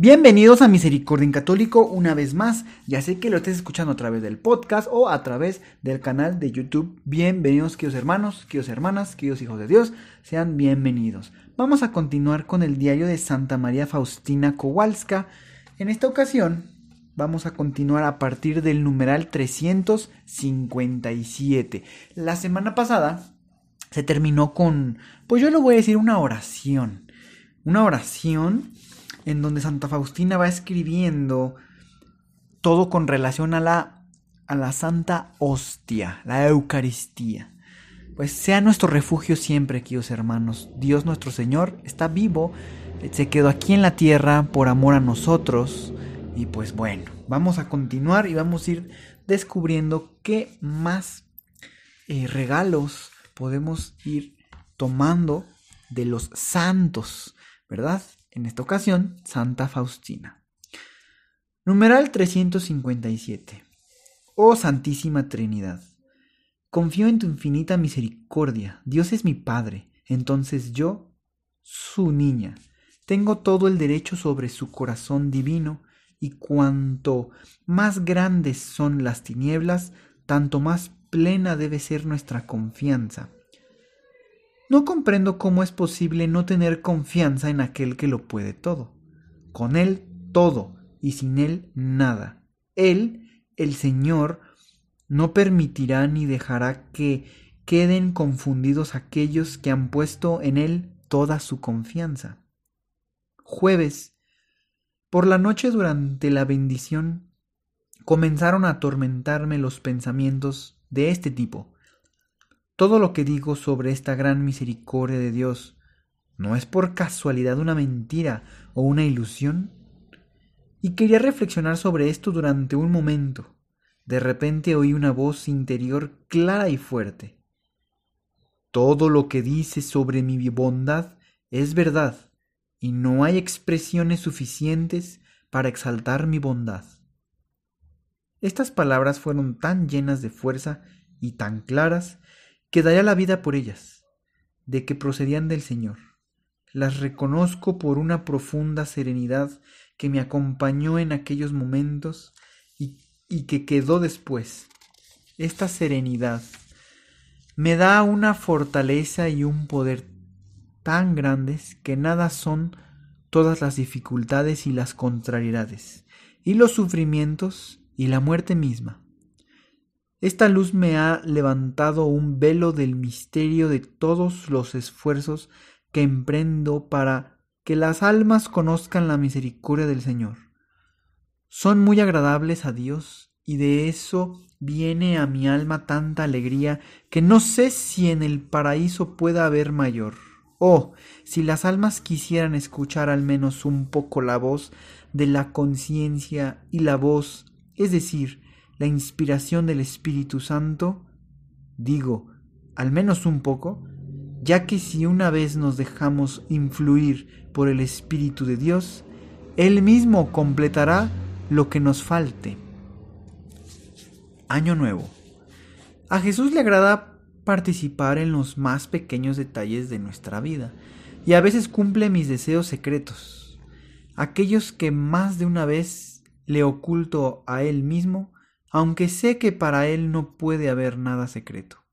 Bienvenidos a Misericordia en Católico una vez más. Ya sé que lo estés escuchando a través del podcast o a través del canal de YouTube. Bienvenidos, queridos hermanos, queridos hermanas, queridos hijos de Dios. Sean bienvenidos. Vamos a continuar con el diario de Santa María Faustina Kowalska. En esta ocasión vamos a continuar a partir del numeral 357. La semana pasada se terminó con, pues yo le voy a decir una oración. Una oración en donde Santa Faustina va escribiendo todo con relación a la, a la Santa Hostia, la Eucaristía. Pues sea nuestro refugio siempre, queridos hermanos. Dios nuestro Señor está vivo, se quedó aquí en la tierra por amor a nosotros. Y pues bueno, vamos a continuar y vamos a ir descubriendo qué más eh, regalos podemos ir tomando de los santos, ¿verdad? En esta ocasión Santa Faustina. Numeral 357. Oh Santísima Trinidad, confío en tu infinita misericordia. Dios es mi Padre, entonces yo, su niña, tengo todo el derecho sobre su corazón divino, y cuanto más grandes son las tinieblas, tanto más plena debe ser nuestra confianza no comprendo cómo es posible no tener confianza en aquel que lo puede todo. Con Él todo y sin Él nada. Él, el Señor, no permitirá ni dejará que queden confundidos aquellos que han puesto en Él toda su confianza. Jueves. Por la noche durante la bendición comenzaron a atormentarme los pensamientos de este tipo. Todo lo que digo sobre esta gran misericordia de Dios no es por casualidad una mentira o una ilusión. Y quería reflexionar sobre esto durante un momento. De repente oí una voz interior clara y fuerte. Todo lo que dice sobre mi bondad es verdad, y no hay expresiones suficientes para exaltar mi bondad. Estas palabras fueron tan llenas de fuerza y tan claras que daría la vida por ellas, de que procedían del Señor. Las reconozco por una profunda serenidad que me acompañó en aquellos momentos y, y que quedó después. Esta serenidad me da una fortaleza y un poder tan grandes que nada son todas las dificultades y las contrariedades, y los sufrimientos y la muerte misma. Esta luz me ha levantado un velo del misterio de todos los esfuerzos que emprendo para que las almas conozcan la misericordia del Señor. Son muy agradables a Dios y de eso viene a mi alma tanta alegría que no sé si en el paraíso pueda haber mayor. Oh, si las almas quisieran escuchar al menos un poco la voz de la conciencia y la voz, es decir, la inspiración del Espíritu Santo, digo, al menos un poco, ya que si una vez nos dejamos influir por el Espíritu de Dios, Él mismo completará lo que nos falte. Año Nuevo. A Jesús le agrada participar en los más pequeños detalles de nuestra vida y a veces cumple mis deseos secretos, aquellos que más de una vez le oculto a Él mismo aunque sé que para él no puede haber nada secreto.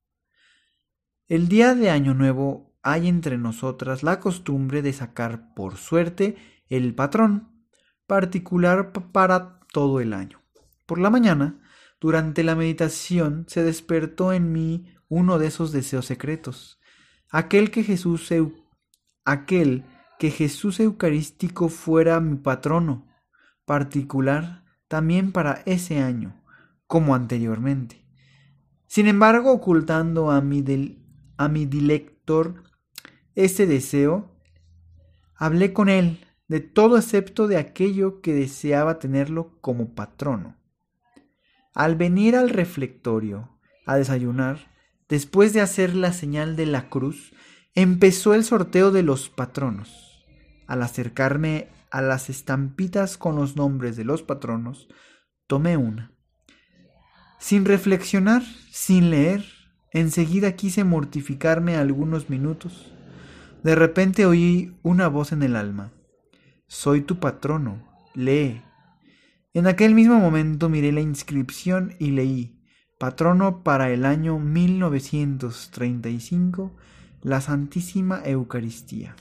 El día de Año Nuevo hay entre nosotras la costumbre de sacar por suerte el patrón, particular para todo el año. Por la mañana, durante la meditación, se despertó en mí uno de esos deseos secretos, aquel que Jesús aquel que Jesús Eucarístico fuera mi patrono particular también para ese año como anteriormente. Sin embargo, ocultando a mi, a mi dilector ese deseo, hablé con él de todo excepto de aquello que deseaba tenerlo como patrono. Al venir al reflectorio a desayunar, después de hacer la señal de la cruz, empezó el sorteo de los patronos. Al acercarme a las estampitas con los nombres de los patronos, tomé una. Sin reflexionar, sin leer, enseguida quise mortificarme algunos minutos. De repente oí una voz en el alma. Soy tu patrono, lee. En aquel mismo momento miré la inscripción y leí, patrono para el año 1935, la Santísima Eucaristía.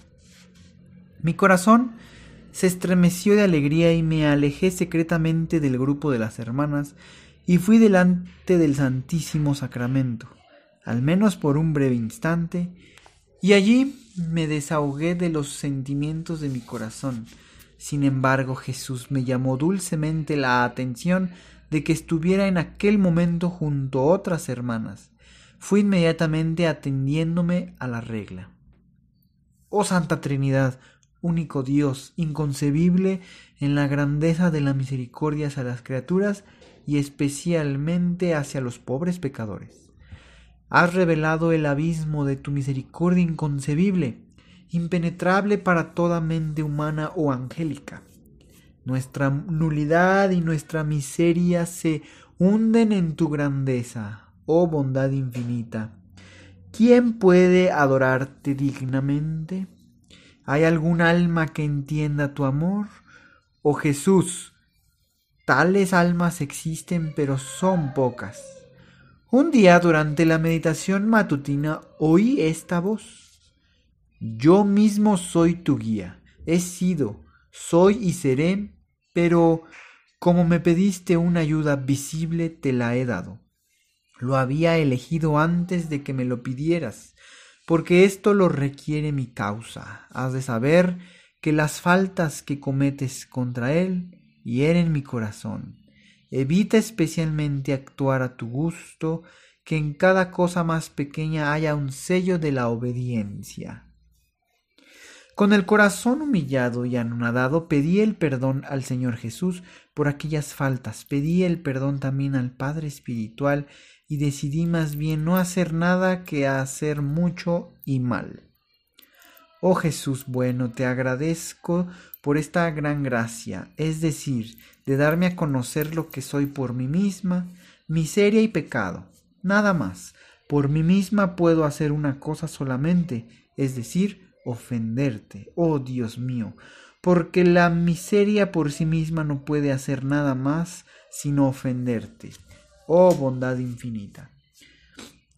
Mi corazón se estremeció de alegría y me alejé secretamente del grupo de las hermanas y fui delante del Santísimo Sacramento, al menos por un breve instante, y allí me desahogué de los sentimientos de mi corazón. Sin embargo, Jesús me llamó dulcemente la atención de que estuviera en aquel momento junto a otras hermanas. Fui inmediatamente atendiéndome a la regla. Oh Santa Trinidad, único Dios, inconcebible en la grandeza de la misericordia hacia las criaturas y especialmente hacia los pobres pecadores. Has revelado el abismo de tu misericordia inconcebible, impenetrable para toda mente humana o angélica. Nuestra nulidad y nuestra miseria se hunden en tu grandeza, oh bondad infinita. ¿Quién puede adorarte dignamente? ¿Hay algún alma que entienda tu amor? Oh Jesús, tales almas existen pero son pocas. Un día durante la meditación matutina oí esta voz. Yo mismo soy tu guía. He sido, soy y seré, pero como me pediste una ayuda visible, te la he dado. Lo había elegido antes de que me lo pidieras, porque esto lo requiere mi causa. Has de saber que las faltas que cometes contra él hieren mi corazón Evita especialmente actuar a tu gusto, que en cada cosa más pequeña haya un sello de la obediencia. Con el corazón humillado y anonadado pedí el perdón al Señor Jesús por aquellas faltas, pedí el perdón también al Padre Espiritual y decidí más bien no hacer nada que hacer mucho y mal. Oh Jesús bueno, te agradezco por esta gran gracia, es decir, de darme a conocer lo que soy por mí misma, miseria y pecado, nada más. Por mí misma puedo hacer una cosa solamente, es decir, ofenderte, oh Dios mío, porque la miseria por sí misma no puede hacer nada más sino ofenderte, oh bondad infinita.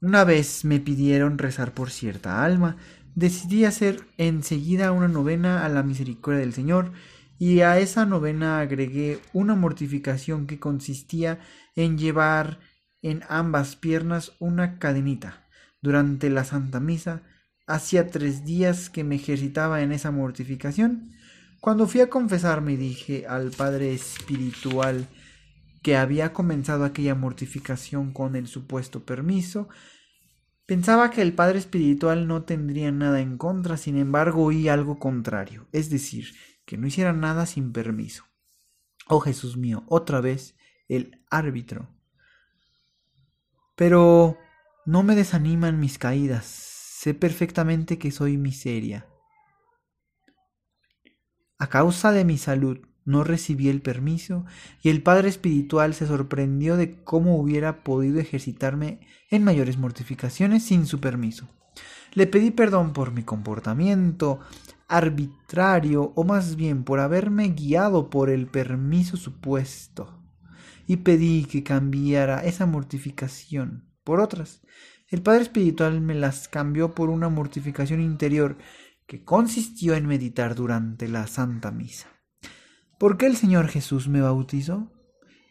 Una vez me pidieron rezar por cierta alma, decidí hacer enseguida una novena a la misericordia del Señor, y a esa novena agregué una mortificación que consistía en llevar en ambas piernas una cadenita. Durante la Santa Misa hacía tres días que me ejercitaba en esa mortificación. Cuando fui a confesarme dije al Padre Espiritual que había comenzado aquella mortificación con el supuesto permiso, Pensaba que el Padre Espiritual no tendría nada en contra, sin embargo oí algo contrario, es decir, que no hiciera nada sin permiso. Oh Jesús mío, otra vez el árbitro. Pero no me desaniman mis caídas, sé perfectamente que soy miseria. A causa de mi salud no recibí el permiso y el Padre Espiritual se sorprendió de cómo hubiera podido ejercitarme en mayores mortificaciones sin su permiso. Le pedí perdón por mi comportamiento, arbitrario o más bien por haberme guiado por el permiso supuesto y pedí que cambiara esa mortificación por otras. El Padre Espiritual me las cambió por una mortificación interior que consistió en meditar durante la Santa Misa. ¿Por qué el Señor Jesús me bautizó?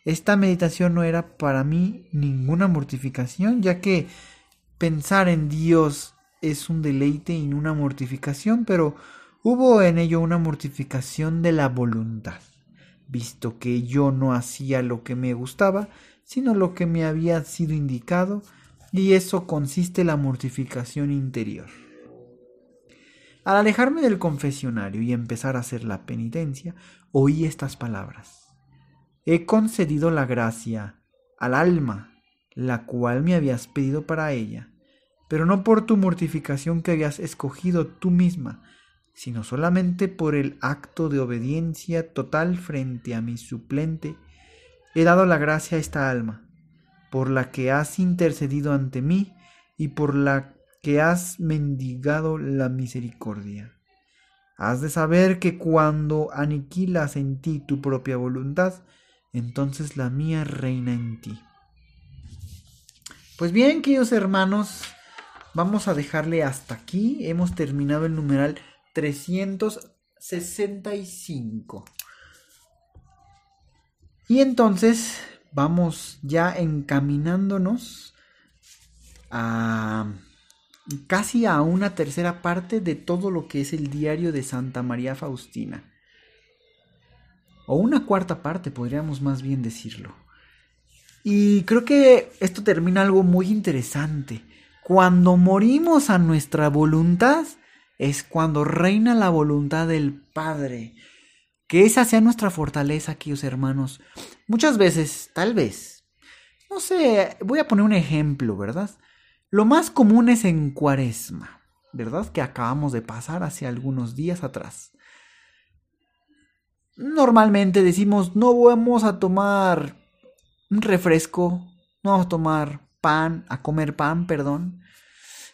Esta meditación no era para mí ninguna mortificación, ya que pensar en Dios es un deleite y una mortificación, pero Hubo en ello una mortificación de la voluntad, visto que yo no hacía lo que me gustaba, sino lo que me había sido indicado, y eso consiste en la mortificación interior. Al alejarme del confesionario y empezar a hacer la penitencia, oí estas palabras. He concedido la gracia al alma, la cual me habías pedido para ella, pero no por tu mortificación que habías escogido tú misma, sino solamente por el acto de obediencia total frente a mi suplente, he dado la gracia a esta alma, por la que has intercedido ante mí y por la que has mendigado la misericordia. Has de saber que cuando aniquilas en ti tu propia voluntad, entonces la mía reina en ti. Pues bien, queridos hermanos, vamos a dejarle hasta aquí. Hemos terminado el numeral 365. Y entonces vamos ya encaminándonos a casi a una tercera parte de todo lo que es el diario de Santa María Faustina. O una cuarta parte, podríamos más bien decirlo. Y creo que esto termina algo muy interesante. Cuando morimos a nuestra voluntad, es cuando reina la voluntad del Padre. Que esa sea nuestra fortaleza, aquellos hermanos. Muchas veces, tal vez, no sé, voy a poner un ejemplo, ¿verdad? Lo más común es en cuaresma, ¿verdad? Que acabamos de pasar hace algunos días atrás. Normalmente decimos, no vamos a tomar un refresco, no vamos a tomar pan, a comer pan, perdón.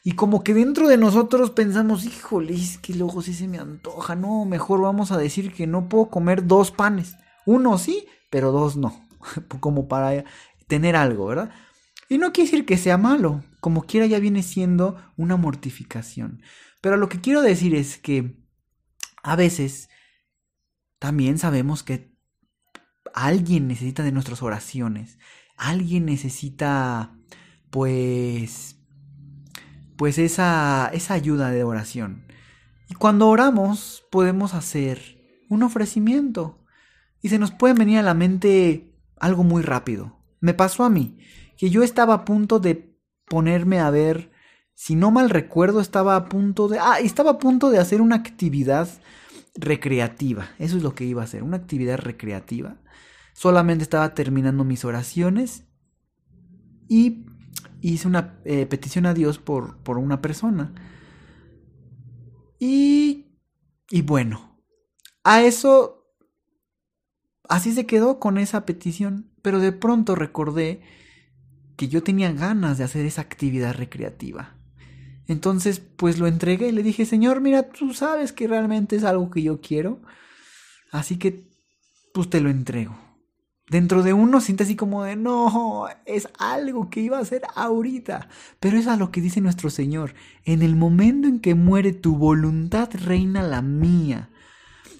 Y como que dentro de nosotros pensamos, híjole, es que luego sí se me antoja, no, mejor vamos a decir que no puedo comer dos panes. Uno sí, pero dos no, como para tener algo, ¿verdad? Y no quiere decir que sea malo, como quiera ya viene siendo una mortificación. Pero lo que quiero decir es que a veces también sabemos que alguien necesita de nuestras oraciones, alguien necesita pues pues esa, esa ayuda de oración. Y cuando oramos podemos hacer un ofrecimiento y se nos puede venir a la mente algo muy rápido. Me pasó a mí que yo estaba a punto de ponerme a ver, si no mal recuerdo, estaba a punto de... Ah, estaba a punto de hacer una actividad recreativa. Eso es lo que iba a hacer, una actividad recreativa. Solamente estaba terminando mis oraciones y hice una eh, petición a Dios por, por una persona. Y, y bueno, a eso, así se quedó con esa petición, pero de pronto recordé que yo tenía ganas de hacer esa actividad recreativa. Entonces, pues lo entregué y le dije, Señor, mira, tú sabes que realmente es algo que yo quiero, así que pues te lo entrego dentro de uno siente así como de, no, es algo que iba a hacer ahorita. Pero es a lo que dice nuestro Señor. En el momento en que muere tu voluntad, reina la mía.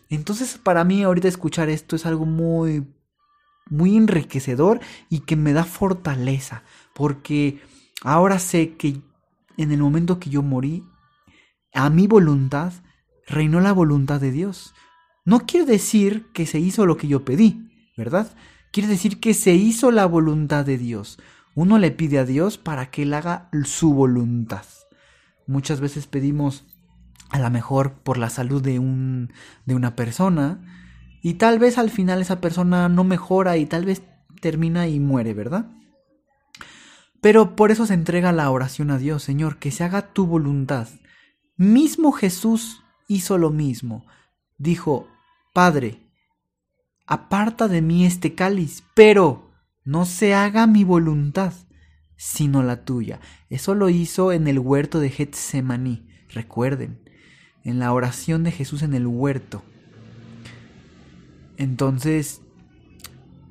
Entonces para mí ahorita escuchar esto es algo muy, muy enriquecedor y que me da fortaleza. Porque ahora sé que en el momento que yo morí, a mi voluntad reinó la voluntad de Dios. No quiere decir que se hizo lo que yo pedí, ¿verdad? Quiere decir que se hizo la voluntad de Dios. Uno le pide a Dios para que él haga su voluntad. Muchas veces pedimos a lo mejor por la salud de, un, de una persona y tal vez al final esa persona no mejora y tal vez termina y muere, ¿verdad? Pero por eso se entrega la oración a Dios, Señor, que se haga tu voluntad. Mismo Jesús hizo lo mismo. Dijo, Padre, aparta de mí este cáliz, pero no se haga mi voluntad, sino la tuya. Eso lo hizo en el huerto de Getsemaní, recuerden, en la oración de Jesús en el huerto. Entonces,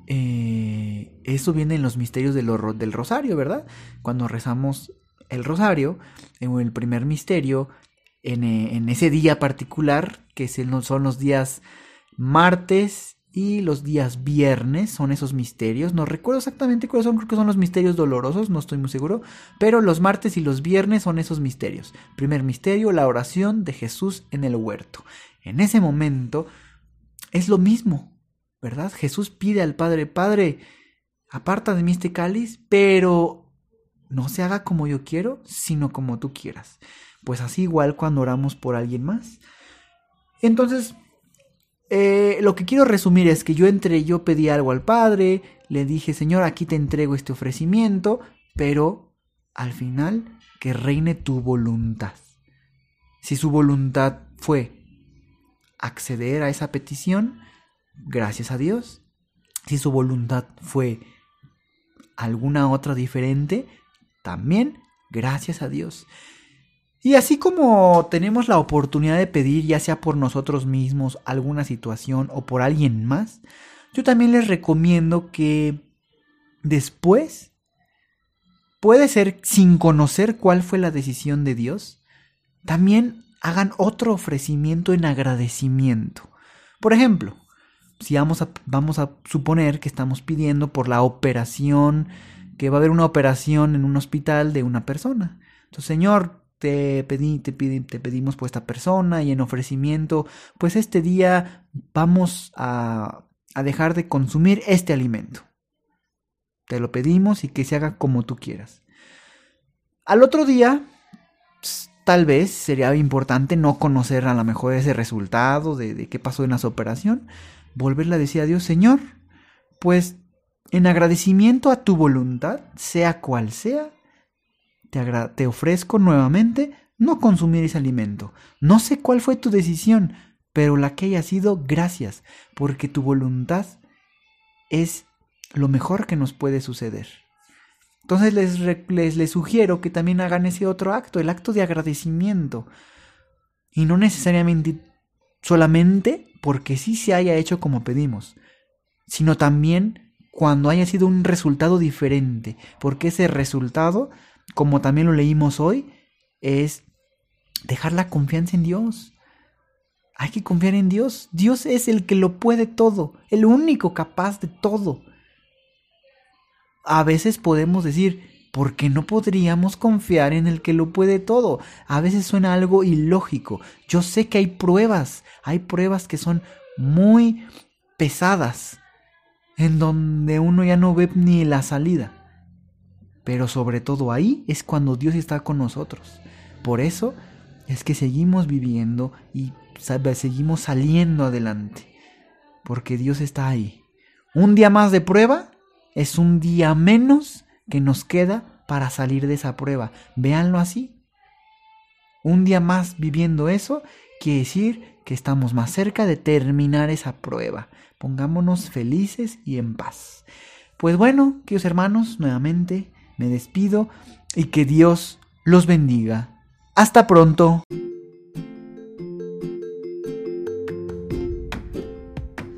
eh, eso viene en los misterios del, rosario, ¿verdad? Cuando rezamos el rosario, en el primer misterio, en, eh, en ese día particular, que son los días martes y los días viernes son esos misterios. No recuerdo exactamente cuáles son, creo que son los misterios dolorosos, no estoy muy seguro. Pero los martes y los viernes son esos misterios. Primer misterio, la oración de Jesús en el huerto. En ese momento es lo mismo, ¿verdad? Jesús pide al Padre, Padre, aparta de mí este cáliz, pero no se haga como yo quiero, sino como tú quieras. Pues así igual cuando oramos por alguien más. Entonces, eh, lo que quiero resumir es que yo entré, yo pedí algo al Padre, le dije, Señor, aquí te entrego este ofrecimiento, pero al final que reine tu voluntad. Si su voluntad fue acceder a esa petición, gracias a Dios. Si su voluntad fue alguna otra diferente, también gracias a Dios. Y así como tenemos la oportunidad de pedir, ya sea por nosotros mismos, alguna situación o por alguien más, yo también les recomiendo que después, puede ser sin conocer cuál fue la decisión de Dios, también hagan otro ofrecimiento en agradecimiento. Por ejemplo, si vamos a, vamos a suponer que estamos pidiendo por la operación, que va a haber una operación en un hospital de una persona. Entonces, Señor, te, pedí, te, te pedimos por esta persona y en ofrecimiento, pues este día vamos a, a dejar de consumir este alimento. Te lo pedimos y que se haga como tú quieras. Al otro día, tal vez sería importante no conocer a lo mejor ese resultado de, qué pasó en esa operación, volverle a decir a Dios, Señor, pues en agradecimiento a tu voluntad, sea cual sea, te, te, ofrezco nuevamente no consumir ese alimento. No sé cuál fue tu decisión, pero la que haya sido, gracias, porque tu voluntad es lo mejor que nos puede suceder. Entonces les, les, les sugiero que también hagan ese otro acto, el acto de agradecimiento. Y no necesariamente solamente porque sí se haya hecho como pedimos, sino también cuando haya sido un resultado diferente, porque ese resultado, como también lo leímos hoy, es dejar la confianza en Dios. Hay que confiar en Dios. Dios es el que lo puede todo, el único capaz de todo. A veces podemos decir, ¿por qué no podríamos confiar en el que lo puede todo? A veces suena algo ilógico. Yo sé que hay pruebas, hay pruebas que son muy pesadas, en donde uno ya no ve ni la salida. Pero sobre todo ahí es cuando Dios está con nosotros. Por eso es que seguimos viviendo y seguimos saliendo adelante. Porque Dios está ahí. Un día más de prueba es un día menos que nos queda para salir de esa prueba. Véanlo así. Un día más viviendo eso quiere decir que estamos más cerca de terminar esa prueba. Pongámonos felices y en paz. Pues bueno, queridos hermanos, nuevamente me despido y que Dios los bendiga. Hasta pronto.